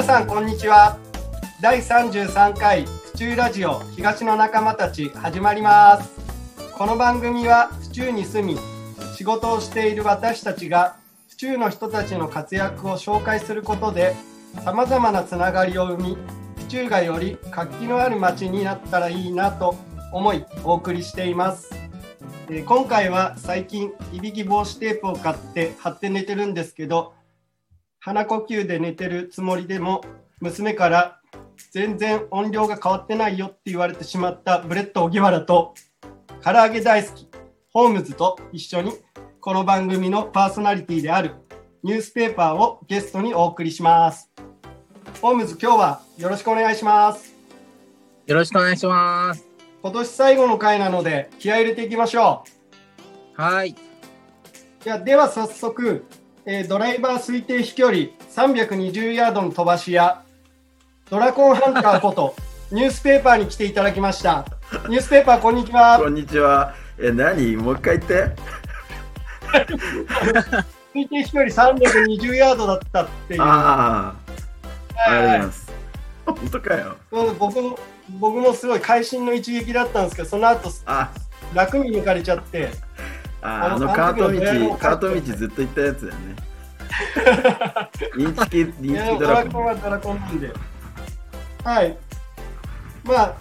皆さんこんにちは。第33回府中ラジオ東の仲間たち始まります。この番組は府中に住み仕事をしている私たちが府中の人たちの活躍を紹介することでさまざまなつながりを生み府中がより活気のある街になったらいいなと思いお送りしています。え今回は最近いびき防止テープを買って貼って寝てるんですけど鼻呼吸で寝てるつもりでも娘から全然音量が変わってないよって言われてしまったブレッド荻原と唐揚げ大好きホームズと一緒にこの番組のパーソナリティであるニュースペーパーをゲストにお送りしますホームズ今日はよろしくお願いしますよろしくお願いします。今年最後の回なので気合い入れていきましょうはい。じゃあでは早速、えードライバー推定飛距離320ヤードの飛ばし屋ドラコンハンターこと ニュースペーパーに来ていただきましたニュースペーパーこんにちはこんにちは。え、何？もう一回言って。推定飛距離320ヤードだったっていうああ、ありがとうございはます。本当かよ。僕も僕もすごい会心の一撃だったんですけどその後あ、楽に抜かれちゃってあああののカート道、んカート道ずっと行ったやつだよね。認知系、い認やドラゴン。はドラコンなんではいまあ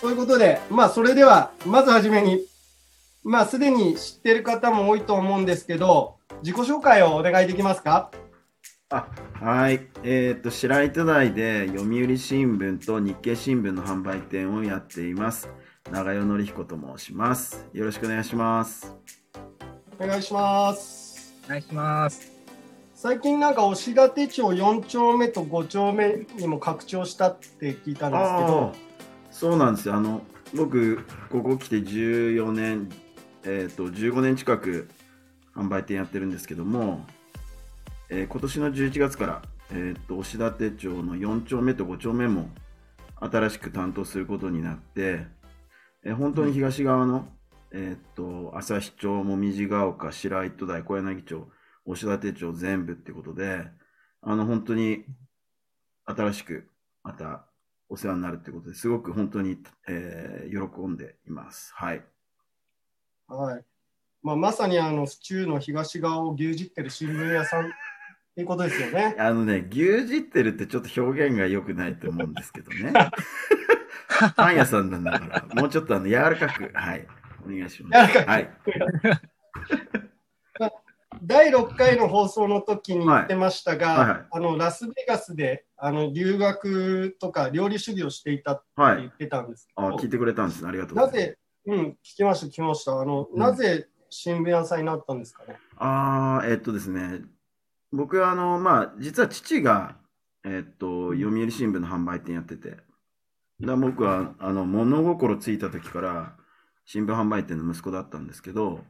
そういうことでまあそれではまずはじめにまあすでに知ってる方も多いと思うんですけど自己紹介をお願いできますか？あ、はい。えっ、と、白糸台で読売新聞と日経新聞の販売店をやっています。長代則彦と申します。よろしくお願いします。お願いします。お願いします。最近なんか押立町4丁目と5丁目にも拡張したって聞いたんですけど。そうなんですよ。あの僕ここ来て14年えっ、と15年近く販売店やってるんですけども、えー今年の11月から、えー、と押立町の4丁目と5丁目も新しく担当することになって、えー本当に東側の、えー、と旭町もみじが丘白糸台小柳町押立町全部ってことであの本当に新しくまたお世話になるってことですごく本当に、えー喜んでいます。はい。はいまあ、まさにあの府中の東側を牛耳ってる新聞屋さんっていうことですよねあのね、牛耳ってるってちょっと表現が良くないと思うんですけどね。パン屋さんなんだから、もうちょっとあの柔らかく、はい、お願いします。はい。第6回の放送の時に言ってましたが、はいはいはいあのラスベガスであの留学とか料理修行していたってはい。言ってたんですけど、あ聞いてくれたんですね。ありがとうございます。なぜ、うん、聞きました、聞きました。あの、うんなぜ新聞屋さんになったんですかね？ああ、えっとですね、僕はあの、まあ、実は父が、えっと、読売新聞の販売店やってて、だ僕はあの物心ついた時から新聞販売店の息子だったんですけど、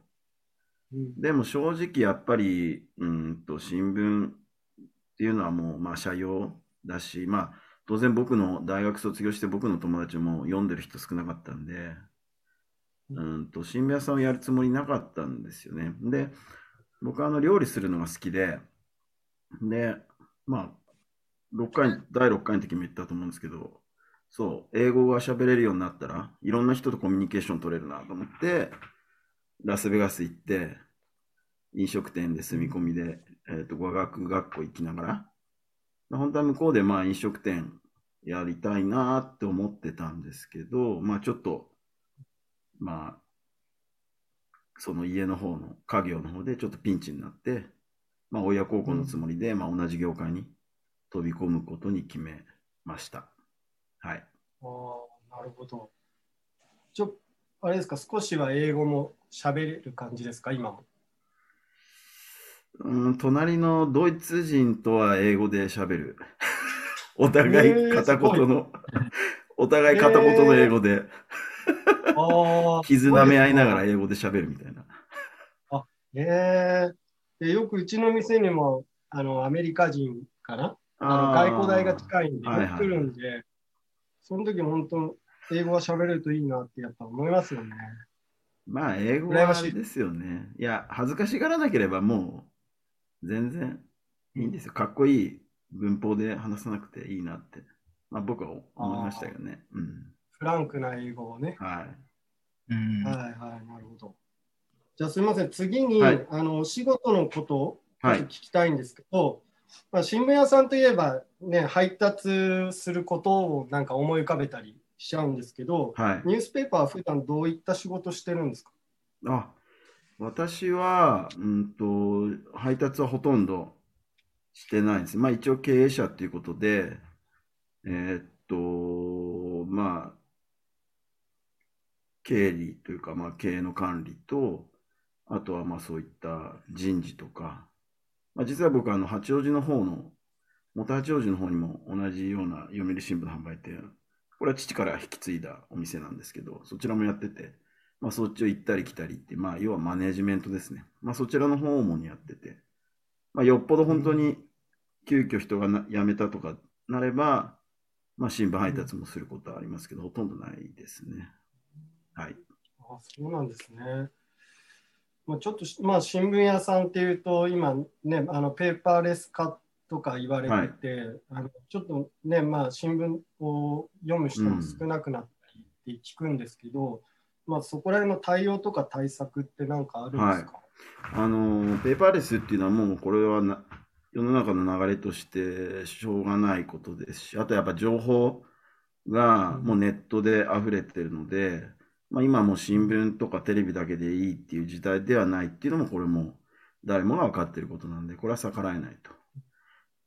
うんでも正直やっぱり、うんと新聞っていうのはもう、まあ、社用だし、まあ、当然僕の大学卒業して僕の友達も読んでる人少なかったんで、うんと新聞屋さんをやるつもりなかったんですよね。で、僕はあの料理するのが好きで、で、まあ、6回、第6回の時も言ったと思うんですけど、そう、英語が喋れるようになったら、いろんな人とコミュニケーション取れるなと思って、ラスベガス行って、飲食店で住み込みで、えっと語学学校行きながら、本当は向こうでまあ飲食店やりたいなって思ってたんですけど、まあちょっと、まあ、その家の方の家業の方でちょっとピンチになって、まあ親孝行のつもりで、まあ同じ業界に飛び込むことに決めました。はい。ああ、なるほど。ちょ、あれですか、少しは英語も喋れる感じですか、今も。うん、隣のドイツ人とは英語で喋る。お互えーい片言の、お互い片言の英語で、ああ、絆め合いながらす英語で喋るみたいな。ごいですね。へえでよくうちの店にもあのアメリカ人かな？あの外交大が近いんで、はいはい来るんで、その時本当、英語が喋れるといいなってやっぱ思いますよね。まあ、英語羨ましいはですよね。いや、恥ずかしがらなければもう、全然いいんですよ。かっこいい文法で話さなくていいなって、まあ、僕は思いましたよね。うん。フランクな英語をね。はい。うん。はいはい、なるほど。じゃあすみません、次に、はいあのお仕事のことを聞きたいんですけど、まあ、新聞屋さんといえば、ね、配達することをなんか思い浮かべたりしちゃうんですけど、はい。ニュースペーパーは普段どういった仕事してるんですか？あ、私は、うんと、配達はほとんどしてないんです。まあ一応経営者っていうことで、えーっと、まあ、経理というか、まあ経営の管理と、あとはまあそういった人事とか、まあ実は僕あの八王子の方の、元八王子の方にも同じような読売新聞の販売店、これは父から引き継いだお店なんですけど、そちらもやってて、まあ、そっちを行ったり来たりって、まあ、要はマネジメントですね。まあ、そちらの方を主にやってて、まあ、よっぽど本当に急遽人がな辞めたとかなれば、まあ、新聞配達もすることはありますけど、ほとんどないですね。はい。あそうなんですね。まあ、ちょっとし、まあ、新聞屋さんっていうと、今ね、あのペーパーレス化とか言われてて、あのちょっとね、まあ、新聞を読む人も少なくなったりって聞くんですけど、まあ、そこら辺の対応とか対策って何かあるんですか、あのペーパーレスっていうのはもうこれはな世の中の流れとしてしょうがないことですし、あとやっぱ情報がもうネットで溢れてるので、まあ、今もう新聞とかテレビだけでいいっていう時代ではないっていうのもこれも誰もが分かっていることなんで、これは逆らえないと。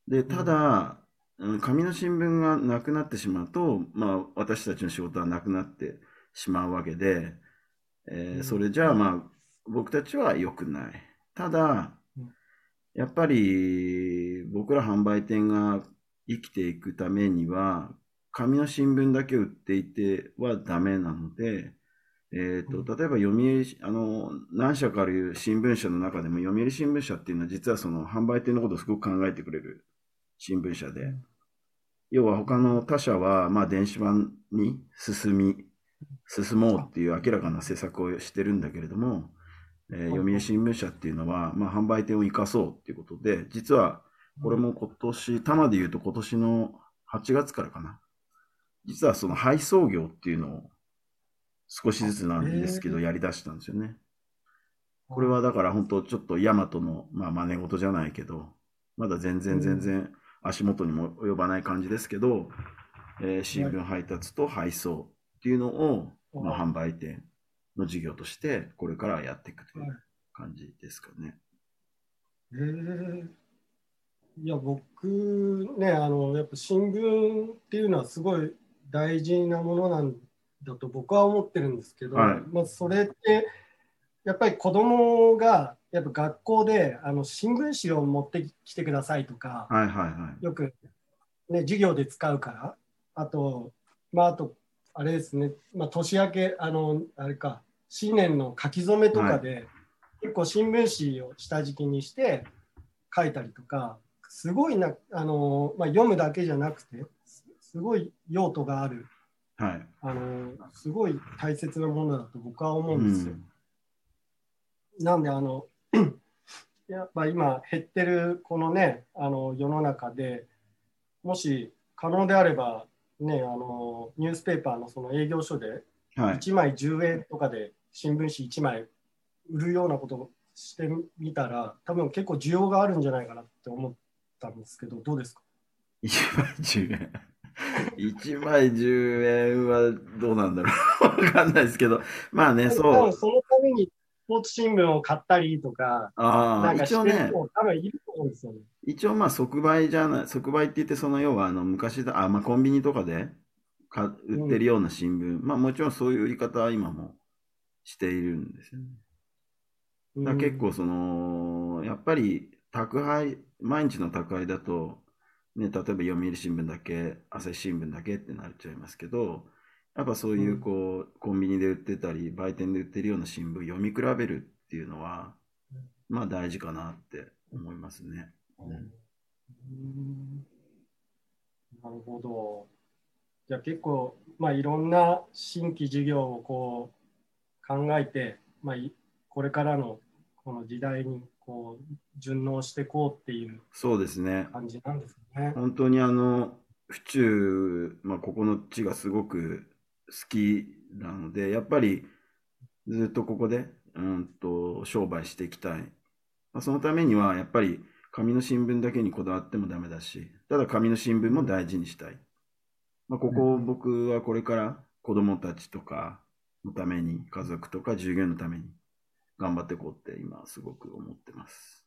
で、ただ、うん紙の新聞がなくなってしまうと、まあ、私たちの仕事はなくなってしまうわけで、えーうんそれじゃあまあ僕たちは良くない。ただうん、やっぱり僕ら販売店が生きていくためには、紙の新聞だけ売っていてはダメなので、えーうん。と例えば読売あの何社かある新聞社の中でも読売新聞社っていうのは実はその販売店のことをすごく考えてくれる新聞社で、要は他の他社はまあ電子版に進み進もうっていう明らかな施策をしてるんだけれども、えーはい読売新聞社っていうのは、まあ、販売店を生かそうっていうことで、実はこれも今年、多摩で言うと今年の8月からかな。実はその配送業っていうのを少しずつなんですけど、やり出したんですよね。これはだから本当ちょっとヤマトの、まあ、真似事じゃないけど、まだ全然全然足元にも及ばない感じですけど、えー新聞配達と配送っていうのを、まあ、販売店の事業としてこれからやっていくという感じですかね。へえいや、僕ね、あの、やっぱ新聞っていうのはすごい大事なものなんだと僕は思ってるんですけど、はいまあ、それって、やっぱり子供が、やっぱ学校であの新聞紙を持ってきてくださいとか、はいはいはい。よく、ね、授業で使うから、あと、まあ、あと、あれですね、まあ、年明け、あの、あれか、新年の書き初めとかで、結構新聞紙を下敷きにして書いたりとか、すごいな、あの、まあ、読むだけじゃなくて、すすごい用途がある、はい。あの、すごい大切なものだと僕は思うんですよ。なんであの やっぱ今減ってるこのねあの世の中でもし可能であればねあのニュースペーパーのその営業所ではい。1枚10円とかで新聞紙1枚売るようなことをしてみたら多分結構需要があるんじゃないかなって思ったんですけどどうですか？1枚10円。1枚10円はどうなんだろう。わかんないですけど。まあね、多そう分。そのためにスポーツ新聞を買ったりとかあ一応ねしてる人、も多分いると思うんですよね。一応まあ即売じゃない、即売って言ってその要はあの昔だ、あ、まあコンビニとかでか売ってるような新聞、まあもちろんそういう言い方は今もしているんですよね。だ結構その、やっぱり宅配、毎日の宅配だと、ね、例えば読売新聞だけ、朝日新聞だけってなっちゃいますけど、やっぱそういうこう、コンビニで売ってたり、売店で売ってるような新聞読み比べるっていうのは、まあ大事かなって思いますね。うんうんなるほど。じゃあ結構、まあ、いろんな新規事業をこう考えて、まあ、いこれからのこの時代にこう順応していこうっていうそうですね。感じなんですね。本当にあの、府中、まあ、ここの地がすごく好きなので、やっぱりずっとここで、うんと、商売していきたい。まあ、そのためには、やっぱり紙の新聞だけにこだわってもダメだし、ただ紙の新聞も大事にしたい。まあ、ここ、僕はこれから子供たちとかのために、家族とか従業員のために頑張っていこうって今すごく思ってます。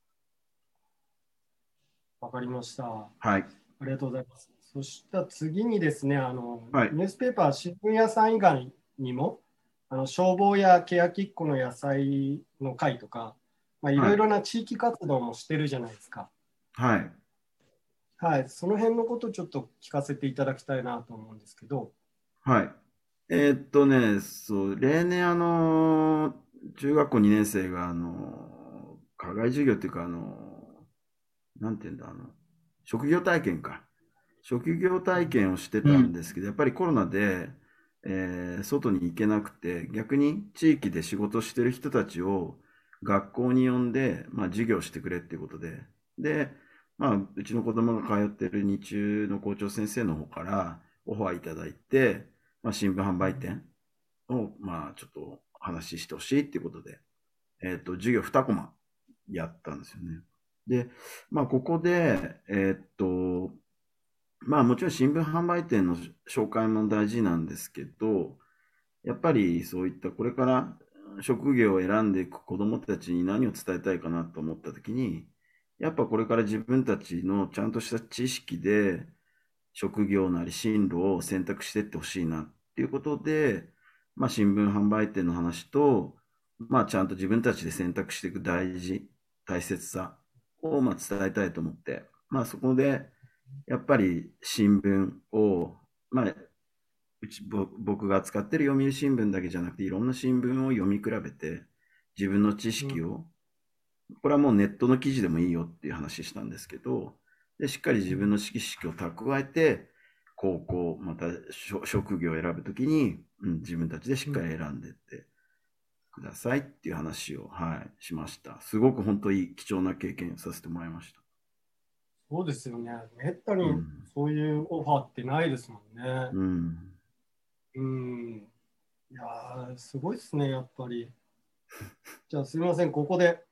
わかりました。あはい。りがとうございます。そしたら次にですね、あの、はいニュースペーパー、新聞屋さん以外にも、あの消防や欅っ子の野菜の会とか、まあ、いろいろな地域活動もしてるじゃないですか。はい。はい、その辺のことをちょっと聞かせていただきたいなと思うんですけど、はい。えーっとね、そう、例年、あの、中学校2年生が、あの、課外授業っていうか、あの、なんていうんだ、あの、職業体験か。職業体験をしてたんですけど、やっぱりコロナで、えー外に行けなくて、逆に地域で仕事してる人たちを学校に呼んで、まあ、授業してくれっていうことで、で、まあ、うちの子供が通ってる日中の校長先生の方からオファーいただいて、まあ、新聞販売店を、まあ、ちょっと話ししてほしいっていうことで、えっと、授業2コマやったんですよね。で、まあ、ここで、えっと、まあ、もちろん新聞販売店の紹介も大事なんですけど、やっぱりそういったこれから職業を選んでいく子どもたちに何を伝えたいかなと思ったときに、やっぱこれから自分たちのちゃんとした知識で職業なり進路を選択していってほしいなっていうことで、まあ、新聞販売店の話と、まあ、ちゃんと自分たちで選択していく大事、大切さをまあ伝えたいと思って、まあ、そこでやっぱり新聞を、まあ、うちぼ僕が使ってる読売新聞だけじゃなくていろんな新聞を読み比べて自分の知識を、これはもうネットの記事でもいいよっていう話したんですけどでしっかり自分の知識を蓄えて高校また職職業を選ぶときに、うん、自分たちでしっかり選んでってくださいっていう話を、はい、しました。すごく本当に貴重な経験をさせてもらいました。そうですよね、めったにうん。そういうオファーってないですもんね。うん。うん。いやー、すごいですね、やっぱり。じゃあ、すみません、ここで。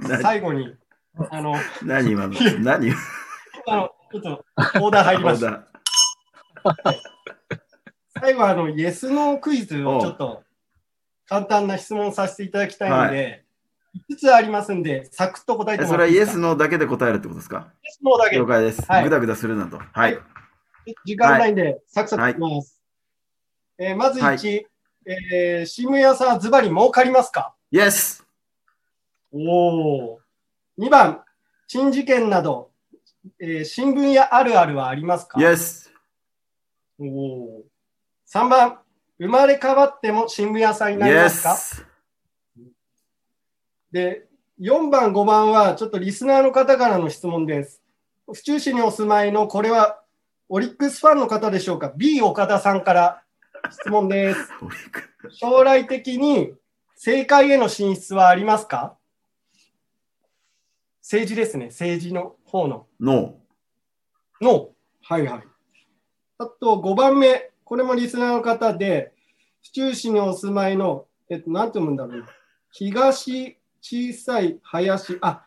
最後に、あの、何今の？何？あのちょっとオーダー入りました。だ 最後、あの、イエス・ノークイズをちょっと簡単な質問させていただきたいので、5つありますんで、サクッと答えてえそれはイエス、もらっていいですか？ノーだけで答えるってことですか？イエス・ノーだけ了。解です。はいぐだぐだするなと。はい。時間ないんで、サクサクいきます。えーまず1、はいえー、新聞屋さんはズバリ儲かりますか？イエスおお。2番、珍事件など、えー新聞屋あるあるはありますか？イエスおお。3番、生まれ変わっても新聞屋さんになりますか？スで、4番、5番はちょっとリスナーの方からの質問です。府中市にお住まいの、これはオリックスファンの方でしょうか ?B 岡田さんから質問です。将来的に政界への進出はありますか？政治ですね、政治の方の。ノの、はいはい。あと5番目、これもリスナーの方で、府中市にお住まいの、えっと、なんて読むんだろうな。東小さい林、あ、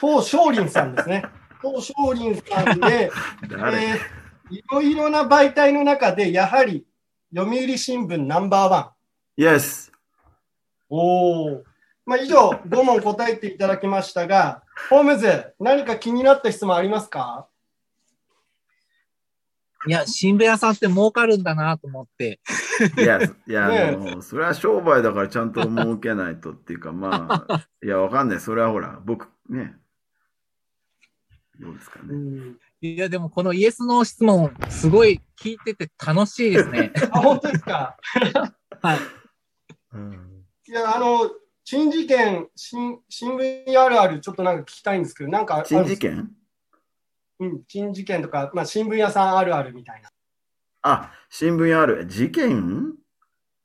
東少林さんですね。東少林さんで、えーいろいろな媒体の中で、やはり読売新聞ナンバーワン。イエスおお。まあ、以上、5問答えていただきましたが、ホームズ、何か気になった質問ありますか？いや、新聞屋さんって儲かるんだなと思って。いや、いや、ねえあの、それは商売だからちゃんと儲けないとっていうか、まあ、いや、わかんない。それはほら、僕、ね。どうですかね。うん。いや、でもこのイエスの質問、すごい聞いてて楽しいですね。あ、本当ですか？はい。うんいや、あの、珍事件、新新聞にあるある、ちょっとなんか聞きたいんですけど、なんか珍事件？うん、珍事件とか、まあ、新聞屋さんあるあるみたいな。あ、新聞ある。事件？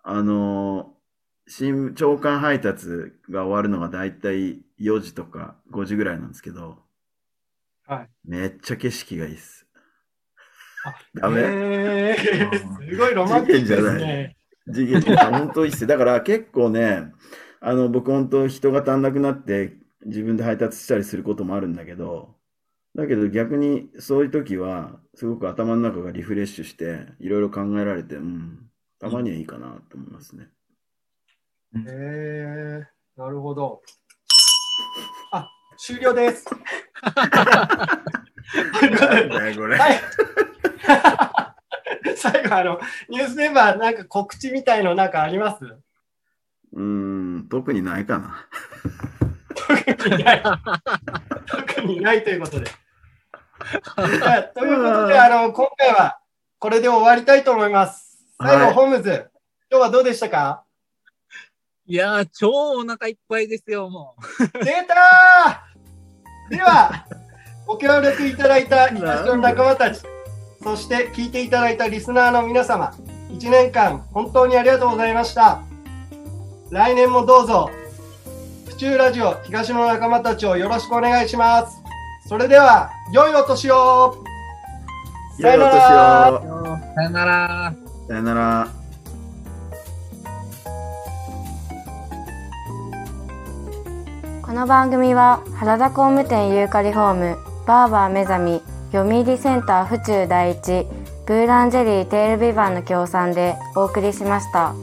あの、新朝刊配達が終わるのがだいたい4時とか5時ぐらいなんですけど、はい。めっちゃ景色がいいっす。あ ダメ？えー、すごいロマンティックですね。次元あ本当いいっす。だから結構ね、あの、僕本当人が足んなくなって自分で配達したりすることもあるんだけど、だけど逆にそういう時は、すごく頭の中がリフレッシュして、いろいろ考えられて、うん、たまにはいいかなと思いますね。えー、なるほど。あ、終了です。というこれ。はい。最後、あの、ニュースメンバー、なんか告知みたいのなんかあります？うーん、特にないかな。特にない。特にないということで。ということで、あの、今回はこれで終わりたいと思います。最後、はいホームズ、今日はどうでしたか？いやー、超お腹いっぱいですよ、もう。出たーでは、ご協力いただいた東の仲間たち、そして聞いていただいたリスナーの皆様、1年間本当にありがとうございました。来年もどうぞ、府中ラジオ東の仲間たちをよろしくお願いします。それでは、良いお年をさよなら良いお年をさよなら。さよなら。この番組は原田工務店ユーカリホームバーバー目覚み読売センター府中第一ブーランジェリーテールビバンの協賛でお送りしました。